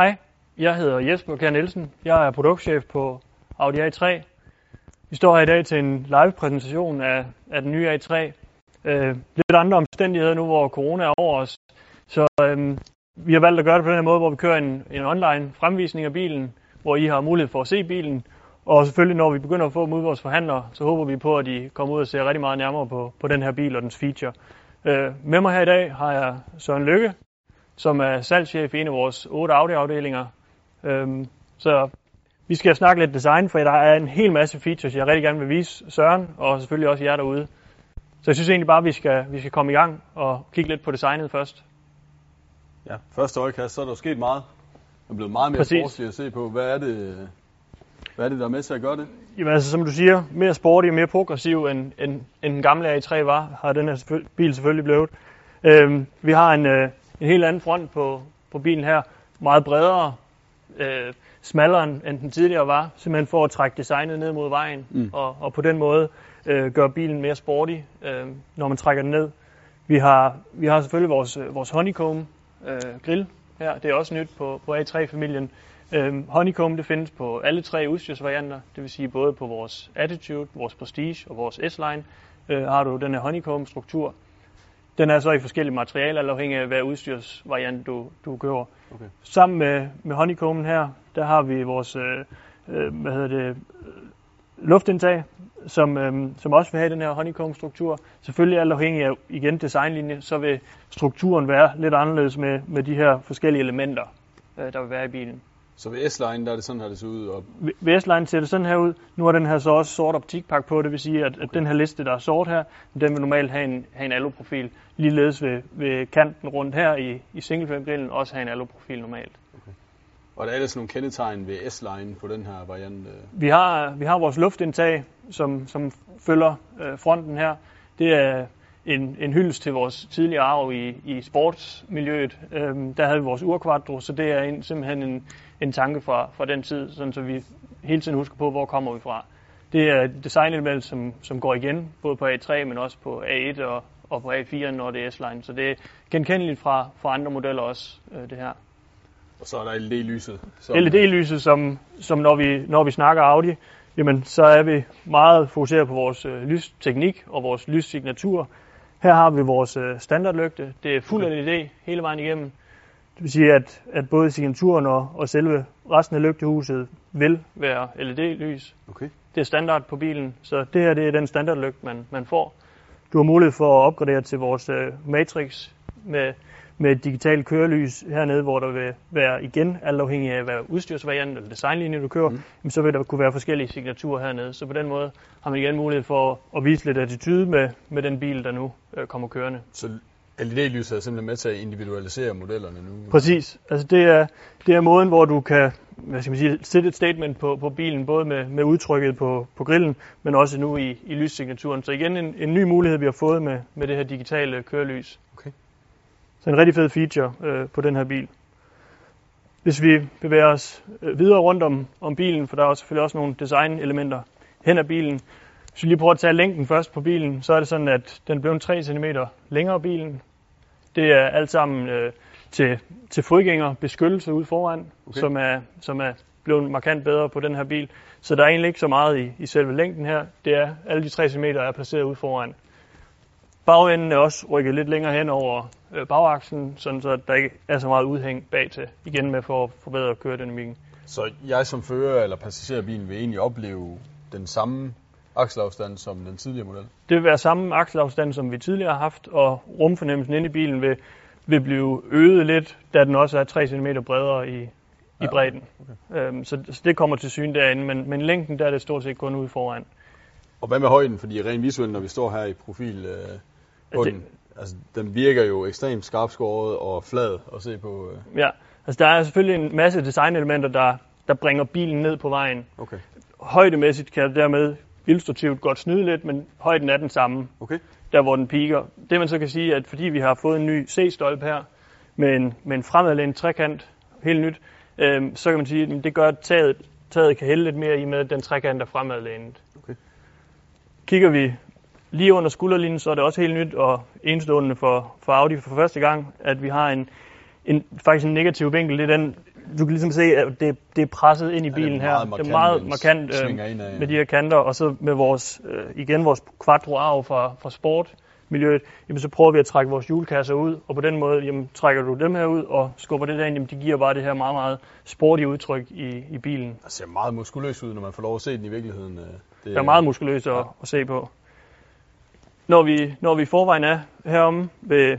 Hej, jeg hedder Jesper Kjær Nielsen. Jeg er produktchef på Audi A3. Vi står her i dag til en live-præsentation af, af den nye A3. Øh, lidt andre omstændigheder nu, hvor corona er over os. Så øh, vi har valgt at gøre det på den her måde, hvor vi kører en, en online fremvisning af bilen, hvor I har mulighed for at se bilen. Og selvfølgelig, når vi begynder at få dem ud vores forhandlere, så håber vi på, at I kommer ud og ser rigtig meget nærmere på, på den her bil og dens feature. Øh, med mig her i dag har jeg Søren Lykke, som er salgschef i en af vores otte Audi-afdelinger. Øhm, så vi skal snakke lidt design, for der er en hel masse features, jeg rigtig gerne vil vise Søren, og selvfølgelig også jer derude. Så jeg synes egentlig bare, at vi skal, vi skal komme i gang og kigge lidt på designet først. Ja, første øjekast, så er der sket meget. Der er blevet meget mere Præcis. sportsligt at se på. Hvad er det, hvad er det der er med til at gøre det? Jamen altså, som du siger, mere sporty og mere progressiv, end, end, end den gamle A3 var, har den her bil selvfølgelig blevet. Øhm, vi har en, øh, en helt anden front på, på bilen her. Meget bredere, øh, smallere end, end den tidligere var, simpelthen for at trække designet ned mod vejen, Mm. og, og på den måde øh, gøre bilen mere sporty, øh, når man trækker den ned. Vi har, vi har selvfølgelig vores, øh, vores honeycomb øh, grill her. Det er også nyt på, på A3-familien. Øhm, honeycomb det findes på alle tre udstyrsvarianter, det vil sige både på vores Attitude, vores Prestige og vores S-Line øh, har du den her honeycomb-struktur. Den er så i forskellige materialer, alt afhængig af hvad udstyrsvariant du, du køber. Okay. Sammen med, med honeycomben her, der har vi vores øh, øh, hvad hedder det, øh, luftindtag, som, øh, som også vil have den her honeycomb-struktur. Selvfølgelig alt afhængig af igen designlinje, så vil strukturen være lidt anderledes med, med de her forskellige elementer, øh, der vil være i bilen. Så ved S-Line, der er det sådan, her det ser ud. Og Ved S-Line ser det sådan her ud. Nu har den her så også sort optikpakke på, det vil sige, at, at den her liste, der er sort her, den vil normalt have en, have en aluprofil. Ligeledes ved, ved kanten rundt her i, i singleframe-grillen også have en aluprofil normalt. Og der er ellers nogle kendetegn ved S-Line på den her variant. øh. Vi har, vi har vores luftindtag, som, som følger øh, fronten her. Det er en, en hyldest til vores tidligere arv i, i sportsmiljøet. Øhm, der havde vi vores urquattro, så det er en, simpelthen en, en tanke fra, fra den tid, sådan så vi hele tiden husker på, hvor kommer vi fra. Det er et designelement, som, som går igen, både på A3, men også på A1 og, og på A4, når det er S-Line. Så det er genkendeligt fra, fra andre modeller også, øh, det her. Og så er der LED-lyset. som- LED-lyset, som, som når, vi, når vi snakker Audi, jamen så er vi meget fokuseret på vores øh, lysteknik og vores lyssignatur. Her har vi vores øh, standardlygte. Det er fuld. LED hele vejen igennem. Det vil sige, at, at både signaturen og, og selve resten af lygtehuset vil være LED-lys. Okay. Det er standard på bilen, så det her det er den standardlygt, man, man får. Du har mulighed for at opgradere til vores øh, Matrix med, med et digitalt kørelys hernede, hvor der vil være igen, alt afhængig af hvad udstyrsvariant eller designlinje du kører, Mm. mm. så vil der kunne være forskellige signaturer hernede. Så på den måde har man igen mulighed for at vise lidt attitude med, med den bil, der nu øh, kommer kørende. Så LED-lyset er simpelthen med til at individualisere modellerne nu. Præcis. Altså det er, det er måden, hvor du kan hvad skal man sige, sætte et statement på, på bilen, både med, med udtrykket på, på grillen, men også nu i, i lyssignaturen. Så igen en, en ny mulighed, vi har fået med, med det her digitale kørelys. Så en rigtig fed feature øh, på den her bil. Hvis vi bevæger os øh, videre rundt om, om bilen, for der er også selvfølgelig også nogle designelementer hen ad bilen. Hvis vi lige prøver at tage længden først på bilen, så er det sådan, at den blev 3 cm længere bilen. Det er alt sammen øh, til, til fodgænger beskyttelse ude foran, Okay. som, er, som er blevet markant bedre på den her bil. Så der er egentlig ikke så meget i, i selve længden her. Det er, alle de 3 cm er placeret ude foran. Bagenden er også rykket lidt længere hen over øh, bagaksen, sådan så der ikke er så meget udhæng bag til. Igen med for at forbedre køredynamikken. Så jeg som fører eller passager bilen vil egentlig opleve den samme akselafstand som den tidligere model. Det vil være samme akselafstand, som vi tidligere har haft, og rumfornemmelsen inde i bilen vil, vil blive øget lidt, da den også er 3 cm bredere i, i Ja, bredden. Okay. Øhm, så, så det kommer til syne derinde, men, men længden der er det stort set kun ude foran. Og hvad med højden? Fordi rent visuelt, når vi står her i profil øh, på det- den, altså, den virker jo ekstremt skarpskåret og flad at se på. Øh. Ja, altså der er selvfølgelig en masse designelementer, der, der bringer bilen ned på vejen. Okay. Højdemæssigt kan det dermed illustrativt godt snyde lidt, men højden er den samme, Okay. der hvor den piker. Det man så kan sige, at fordi vi har fået en ny C-stolpe her, med en, med en fremadlænet trekant, helt nyt, øhm, så kan man sige, at det gør, at taget, taget kan hælde lidt mere i med, at den trekant er fremadlænet. Okay. Kigger vi lige under skulderlinjen, så er det også helt nyt og enestående for, for Audi for første gang, at vi har en, en, faktisk en negativ vinkel. Det er den du kan ligesom se, at det, det er presset ind i bilen meget her. Det er meget markant øh, indad, ja. med de her kanter, og så med vores, øh, igen vores quattro arv fra, fra sportmiljøet, jamen så prøver vi at trække vores hjulkasser ud, og på den måde, jamen trækker du dem her ud og skubber det derind, jamen de giver bare det her meget, meget sportige udtryk i, i bilen. Det ser meget muskuløs ud, når man får lov at se den i virkeligheden. øh. Det Det er meget muskuløst at, at se på. Når vi, når vi i forvejen er heromme, ved,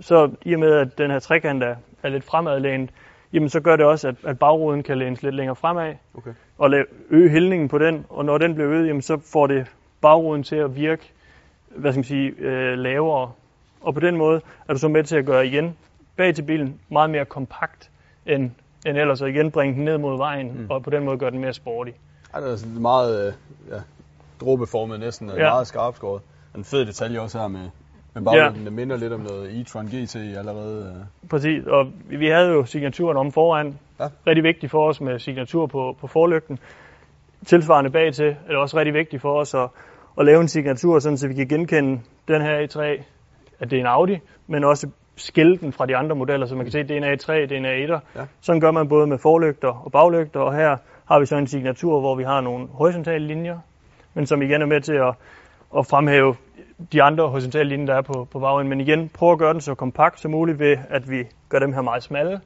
så i og med, at den her trekant er, er lidt fremadlænet, jamen så gør det også, at, at bagruden kan lænes lidt længere fremad, Okay. og lave, øge hældningen på den, og når den bliver øget, jamen så får det bagruden til at virke, hvad skal man sige, øh, lavere. Og på den måde er du så med til at gøre igen bag til bilen meget mere kompakt, end, end ellers, og igen bringe den ned mod vejen, mm. og på den måde gøre den mere sporty. Ej, det er sådan meget øh, ja, dråbeformet næsten, ja. Meget skarpt skåret. En fed detalje også her med, med baglygten. Ja. Det minder lidt om noget e-tron GT allerede. Øh. Præcis, og vi vi havde jo signaturen om foran. Ja. Rigtig vigtigt for os med signatur på, på forlygten. Tilsvarende bag til er det også rigtig vigtigt for os at, at lave en signatur, sådan så vi kan genkende den her A3, at det er en Audi, men også skille den fra de andre modeller, så man kan se, at det er en A3, det er en A1'er. Ja. Sådan gør man både med forlygter og baglygter, og her har vi så en signatur, hvor vi har nogle horisontale linjer, men som igen er med til at, at fremhæve de andre horisontale linjer, der er på, på bagenden. Men igen, prøv at gøre den så kompakt som muligt ved, at vi gør dem her meget smalle,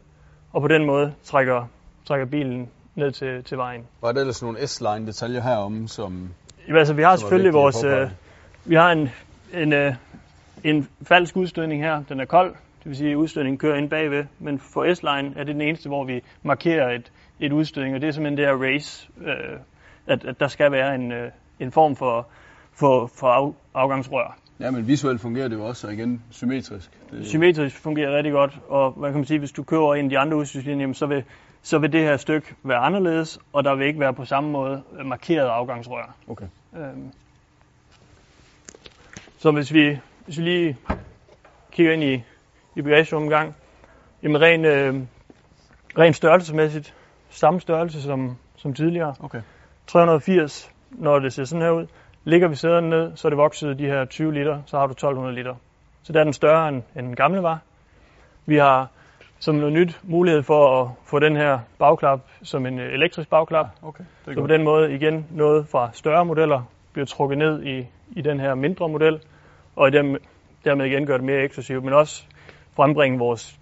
og på den måde trækker, trækker bilen ned til, til vejen. Var der ellers nogle S-line detaljer herom, som... Jamen, altså, vi har selvfølgelig vores... Øh, vi har en, en, øh, en falsk udstødning her. Den er kold, det vil sige, at udstødningen kører ind bagved. Men for S-line er det den eneste, hvor vi markerer et, et udstødning, og det er simpelthen det her race, øh, at, at der skal være en, øh, en form for, for, for af, afgangsrør. Ja, men visuelt fungerer det jo også, og igen symmetrisk. Det, Symmetrisk fungerer rigtig godt, og hvad kan man sige, hvis du kører en af de andre udstyrslinjer, så vil, så vil det her stykke være anderledes, og der vil ikke være på samme måde markeret afgangsrør. Okay. Øhm. Så hvis vi, hvis vi lige kigger ind i, i bagagerummet en gang, jamen ren, øh, ren størrelsesmæssigt, samme størrelse som, som tidligere. Okay. 380, når det ser sådan her ud. Ligger vi sæderne ned, så er det vokset de her 20 liter, så har du 1200 liter. Så der er den større end, end den gamle var. Vi har som noget nyt mulighed for at få den her bagklap som en øh, elektrisk bagklap. Okay, det er Så på den måde igen noget fra større modeller bliver trukket ned i, i den her mindre model, og dem, dermed igen gør det mere eksklusivt, men også frembringe vores,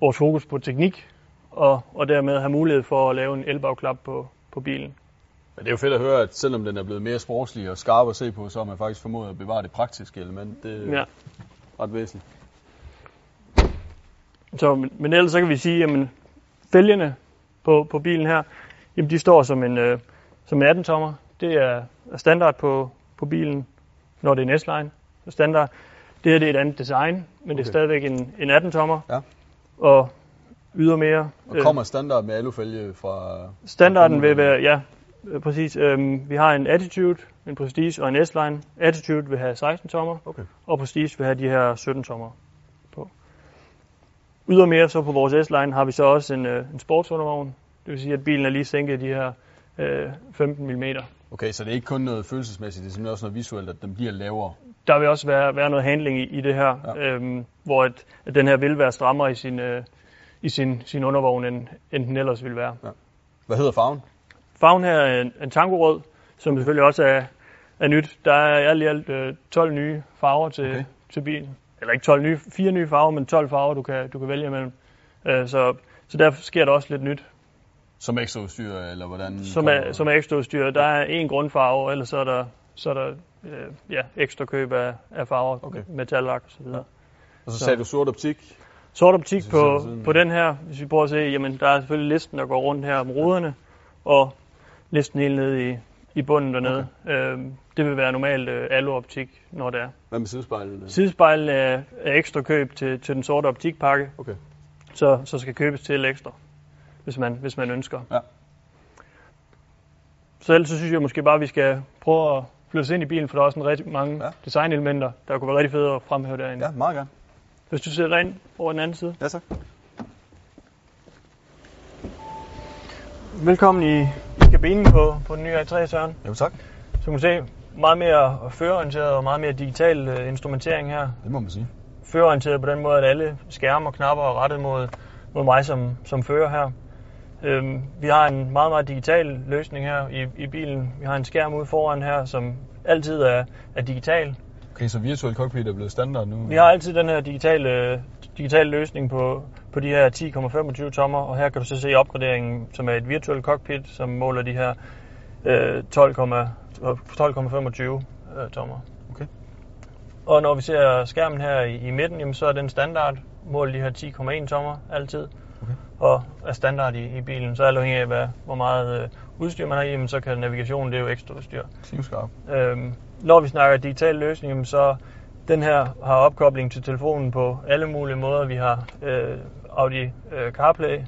vores fokus på teknik, og, og dermed have mulighed for at lave en elbagklap på, på bilen. Men det er jo fedt at høre, at selvom den er blevet mere sportslig og skarp at se på, så har man faktisk formået at bevare det praktiske element. Det er Ja. ret væsentligt. Så, men, ellers så kan vi sige, at fælgene på, på bilen her, jamen de står som en, øh, som en 18-tommer. Det er er standard på, på bilen, når det er en S-Line. Så standard. Det her det er et andet design, men okay. det er stadigvæk en, en 18-tommer. Ja. Og ydermere. Og kommer standard med alufælge fra... Standarden vil være, ja, øh, præcis. Øhm, vi har en Attitude, en Prestige og en S-Line. Attitude vil have 16 tommer, Okay. og Prestige vil have de her 17 tommer på. Ydermere så på vores S-Line har vi så også en, øh, en sportsundervogn. Det vil sige, at bilen er lige sænket de her øh, 15 mm. Okay, så det er ikke kun noget følelsesmæssigt, det er simpelthen også noget visuelt, at den bliver lavere. Der vil også være, være noget handling i, i det her, Ja. ja. øhm, hvor at, at den her vil være strammere i sin, øh, i sin, sin undervogn, end, end den ellers ville være. Hvad hedder farven? Farven her er en, en tango-rød, som selvfølgelig også er, er nyt. Der er alt i alt øh, 12 nye farver til, Okay. til bilen. Eller ikke 12 nye, fire nye farver, men 12 farver, du kan, du kan vælge imellem. Øh, så, så derfor sker der også lidt nyt, Som ekstra udstyr, eller hvordan? som er, som er ekstra udstyr. Der er en grundfarve, og ellers så er der, så er der øh, ja, ekstra køb af, af farver, Okay. metallak og så videre. Og så så- sagde du sort optik. Sort optik på, på den her, hvis vi prøver at se, jamen der er selvfølgelig listen, der går rundt her om ruderne, og listen helt nede i, i bunden dernede. Okay. Øhm, det vil være normalt øh, alu-optik, når det er. Hvad med sidespejlet? Sidespejlen er, er ekstra køb til, til den sorte optikpakke, Okay. så, så skal købes til ekstra, hvis man, hvis man ønsker. Ja. Så ellers så synes jeg måske bare, at vi skal prøve at flytte os ind i bilen, for der er også en rigtig mange Ja. designelementer, der kunne være rigtig fede at fremhæve derinde. Ja, meget gerne. Hvis du sætter dig ind over den anden side. Ja, så. Velkommen i kabinen på, på den nye A3, Søren. Jo, tak. Så kan man se, meget mere førerorienteret og meget mere digital uh, instrumentering her. Det må man sige. Førerorienteret på den måde, at alle skærme og knapper er rettet mod, mod mig som, som fører her. Øhm, vi har en meget, meget digital løsning her i, i bilen. Vi har en skærm ude foran her, som altid er, er digital. Okay, så virtual cockpit er blevet standard nu? Vi har altid den her digitale, digitale løsning på, på de her 10,25 tommer, og her kan du så se opgraderingen, som er et virtual cockpit, som måler de her øh, 12,25 øh, tommer. Okay. Og når vi ser skærmen her i, i midten, jamen, så er den standard mål de her 10,1 tommer altid. Okay. Og er standard i, i bilen. Så alt afhængig af, hvad, hvor meget øh, udstyr man har i, jamen, så kan navigationen, det er jo ekstra udstyr. Knivskarp. Øhm, når vi snakker digital løsning, jamen, så den her har opkobling til telefonen på alle mulige måder. Vi har øh, Audi øh, CarPlay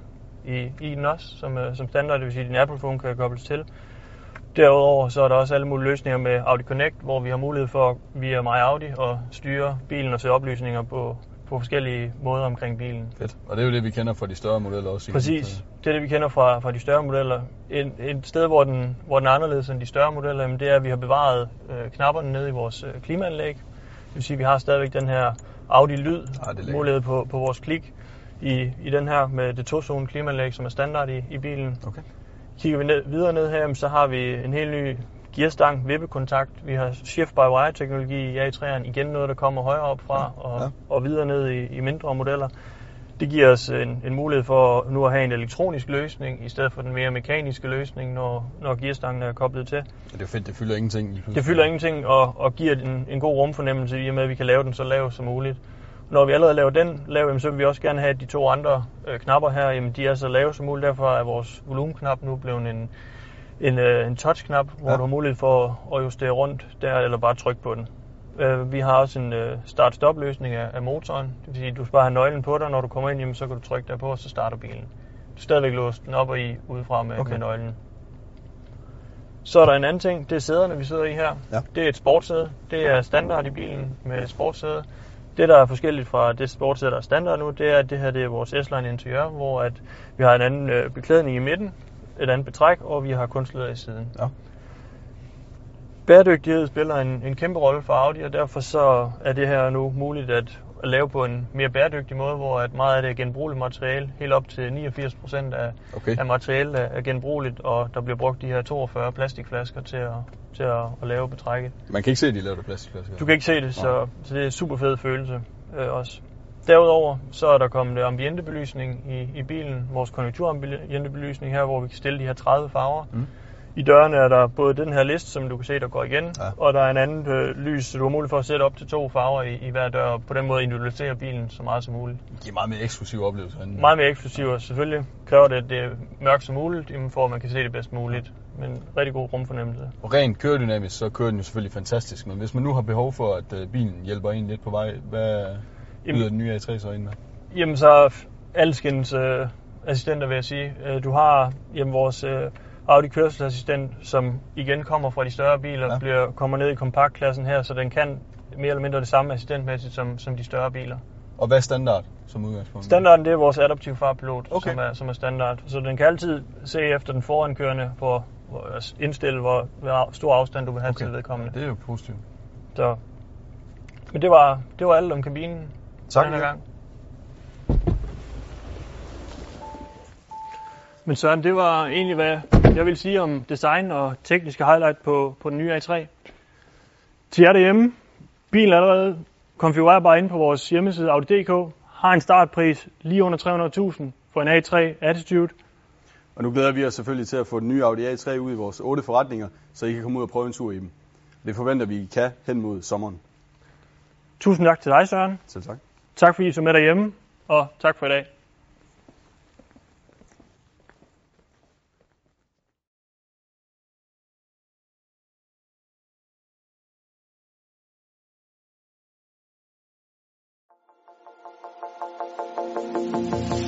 i, i den også, som, øh, som standard, det vil sige, at din Apple-phone kan kobles til. Derudover så er der også alle mulige løsninger med Audi Connect, hvor vi har mulighed for via My Audi at styre bilen og se oplysninger på, på forskellige måder omkring bilen. Fedt. Og det er jo det, vi kender fra de større modeller også. Præcis. Det er det, vi kender fra, fra de større modeller. Et, et sted, hvor den, hvor den er anderledes end de større modeller, jamen, det er, at vi har bevaret øh, knapperne nede i vores øh, klimaanlæg. Det vil sige, at vi har stadigvæk den her Audi-lyd, Ah, mulighed på, på vores klik i, i den her med det to-zone klimaanlæg, som er standard i, i bilen. Okay. Kigger vi ned, videre ned her, så har vi en helt ny gearstang, vippekontakt. Vi har shift-by-wire-teknologi i A3'eren. Igen noget, der kommer højere op fra Ja, og, ja. og videre ned i, i mindre modeller. Det giver os en, en mulighed for nu at have en elektronisk løsning, i stedet for den mere mekaniske løsning, når, når gearstangen er koblet til. Ja, det er fedt, det fylder ingenting. Det fylder ingenting og, og giver en, en god rumfornemmelse i og med, at vi kan lave den så lav som muligt. Når vi allerede laver den lav, jamen, så vil vi også gerne have, at de to andre øh, knapper her, jamen, de er så lave som muligt. Derfor er vores volumenknap nu blevet en, en, øh, en touchknap, hvor Ja. du har mulighed for at justere rundt der, eller bare trykke på den. Øh, vi har også en øh, start-stop løsning af, af motoren. Det vil sige, at du skal bare have nøglen på dig, når du kommer ind, jamen, så kan du trykke der på, og så starter bilen. Du stadigvæk låse den op og i udefra med, Okay. med nøglen. Så er der en anden ting, det er sæderne, vi sidder i her. Ja. Det er et sportssæde. Det er standard i bilen med sportssæde. Det, der er forskelligt fra det sportssæde, der er standard nu, det er, at det her det er vores S-Line interiør, hvor at vi har en anden øh, beklædning i midten, et andet betræk, og vi har kunstlæder i siden. Ja. Bæredygtighed spiller en, en kæmpe rolle for Audi, og derfor så er det her nu muligt at, at lave på en mere bæredygtig måde, hvor at meget af det er genbrugeligt materiale. Helt op til 89 procent af, Okay. af materialet er, genbrugeligt, og der bliver brugt de her 42 plastikflasker til at, til at, at lave betrækket. Man kan ikke se, at de laver plastikflasker. Du kan ikke se det, så, så det er en super fed følelse øh, også. Derudover så er der kommet ambientebelysning i, i bilen, vores konjunkturambientebelysning her, hvor vi kan stille de her 30 farver. Mm. I dørene er der både den her liste, som du kan se, der går igen, Ja. og der er en anden øh, lys, så du har mulighed for at sætte op til to farver i, i hver dør, og på den måde individualisere bilen så meget som muligt. Det giver meget mere eksklusiv oplevelse. End... Meget mere eksklusiv, og selvfølgelig kræver det, at det er mørkt som muligt, for at man kan se det bedst muligt. Men rigtig god rumfornemmelse. Og rent køredynamisk, så kører den jo selvfølgelig fantastisk. Men hvis man nu har behov for, at øh, bilen hjælper en lidt på vej, hvad Jamen- yder den nye A3 så ind med? Jamen så alskens øh, assistenter vil jeg sige. Øh, du har jamen, vores øh, Audi kørselsassistent, som igen kommer fra de større biler, Ja. ja. bliver, kommer ned i kompaktklassen her, så den kan mere eller mindre det samme assistentmæssigt som, som de større biler. Og hvad er standard som udgangspunkt? Standarden det er vores adaptive farpilot, Okay. som, er, som er standard. Så den kan altid se efter den forankørende for at indstille, hvor, hvor stor afstand du vil have okay. til vedkommende. Det er jo positivt. Så. Men det var, det var alt om kabinen Tak, ja. gang. Men Søren, det var egentlig, hvad jeg vil sige om design og tekniske highlight på, på den nye A3. Til jer derhjemme, bilen er allerede konfigurerbar inde på vores hjemmeside Audi.dk, har en startpris lige under 300.000 for en A3 Attitude. Og nu glæder vi os selvfølgelig til at få den nye Audi A3 ud i vores otte forretninger, så I kan komme ud og prøve en tur i dem. Det forventer vi, I kan hen mod sommeren. Tusind tak til dig, Søren. Selv tak. Tak fordi I så med derhjemme, og tak for i dag. Thank you.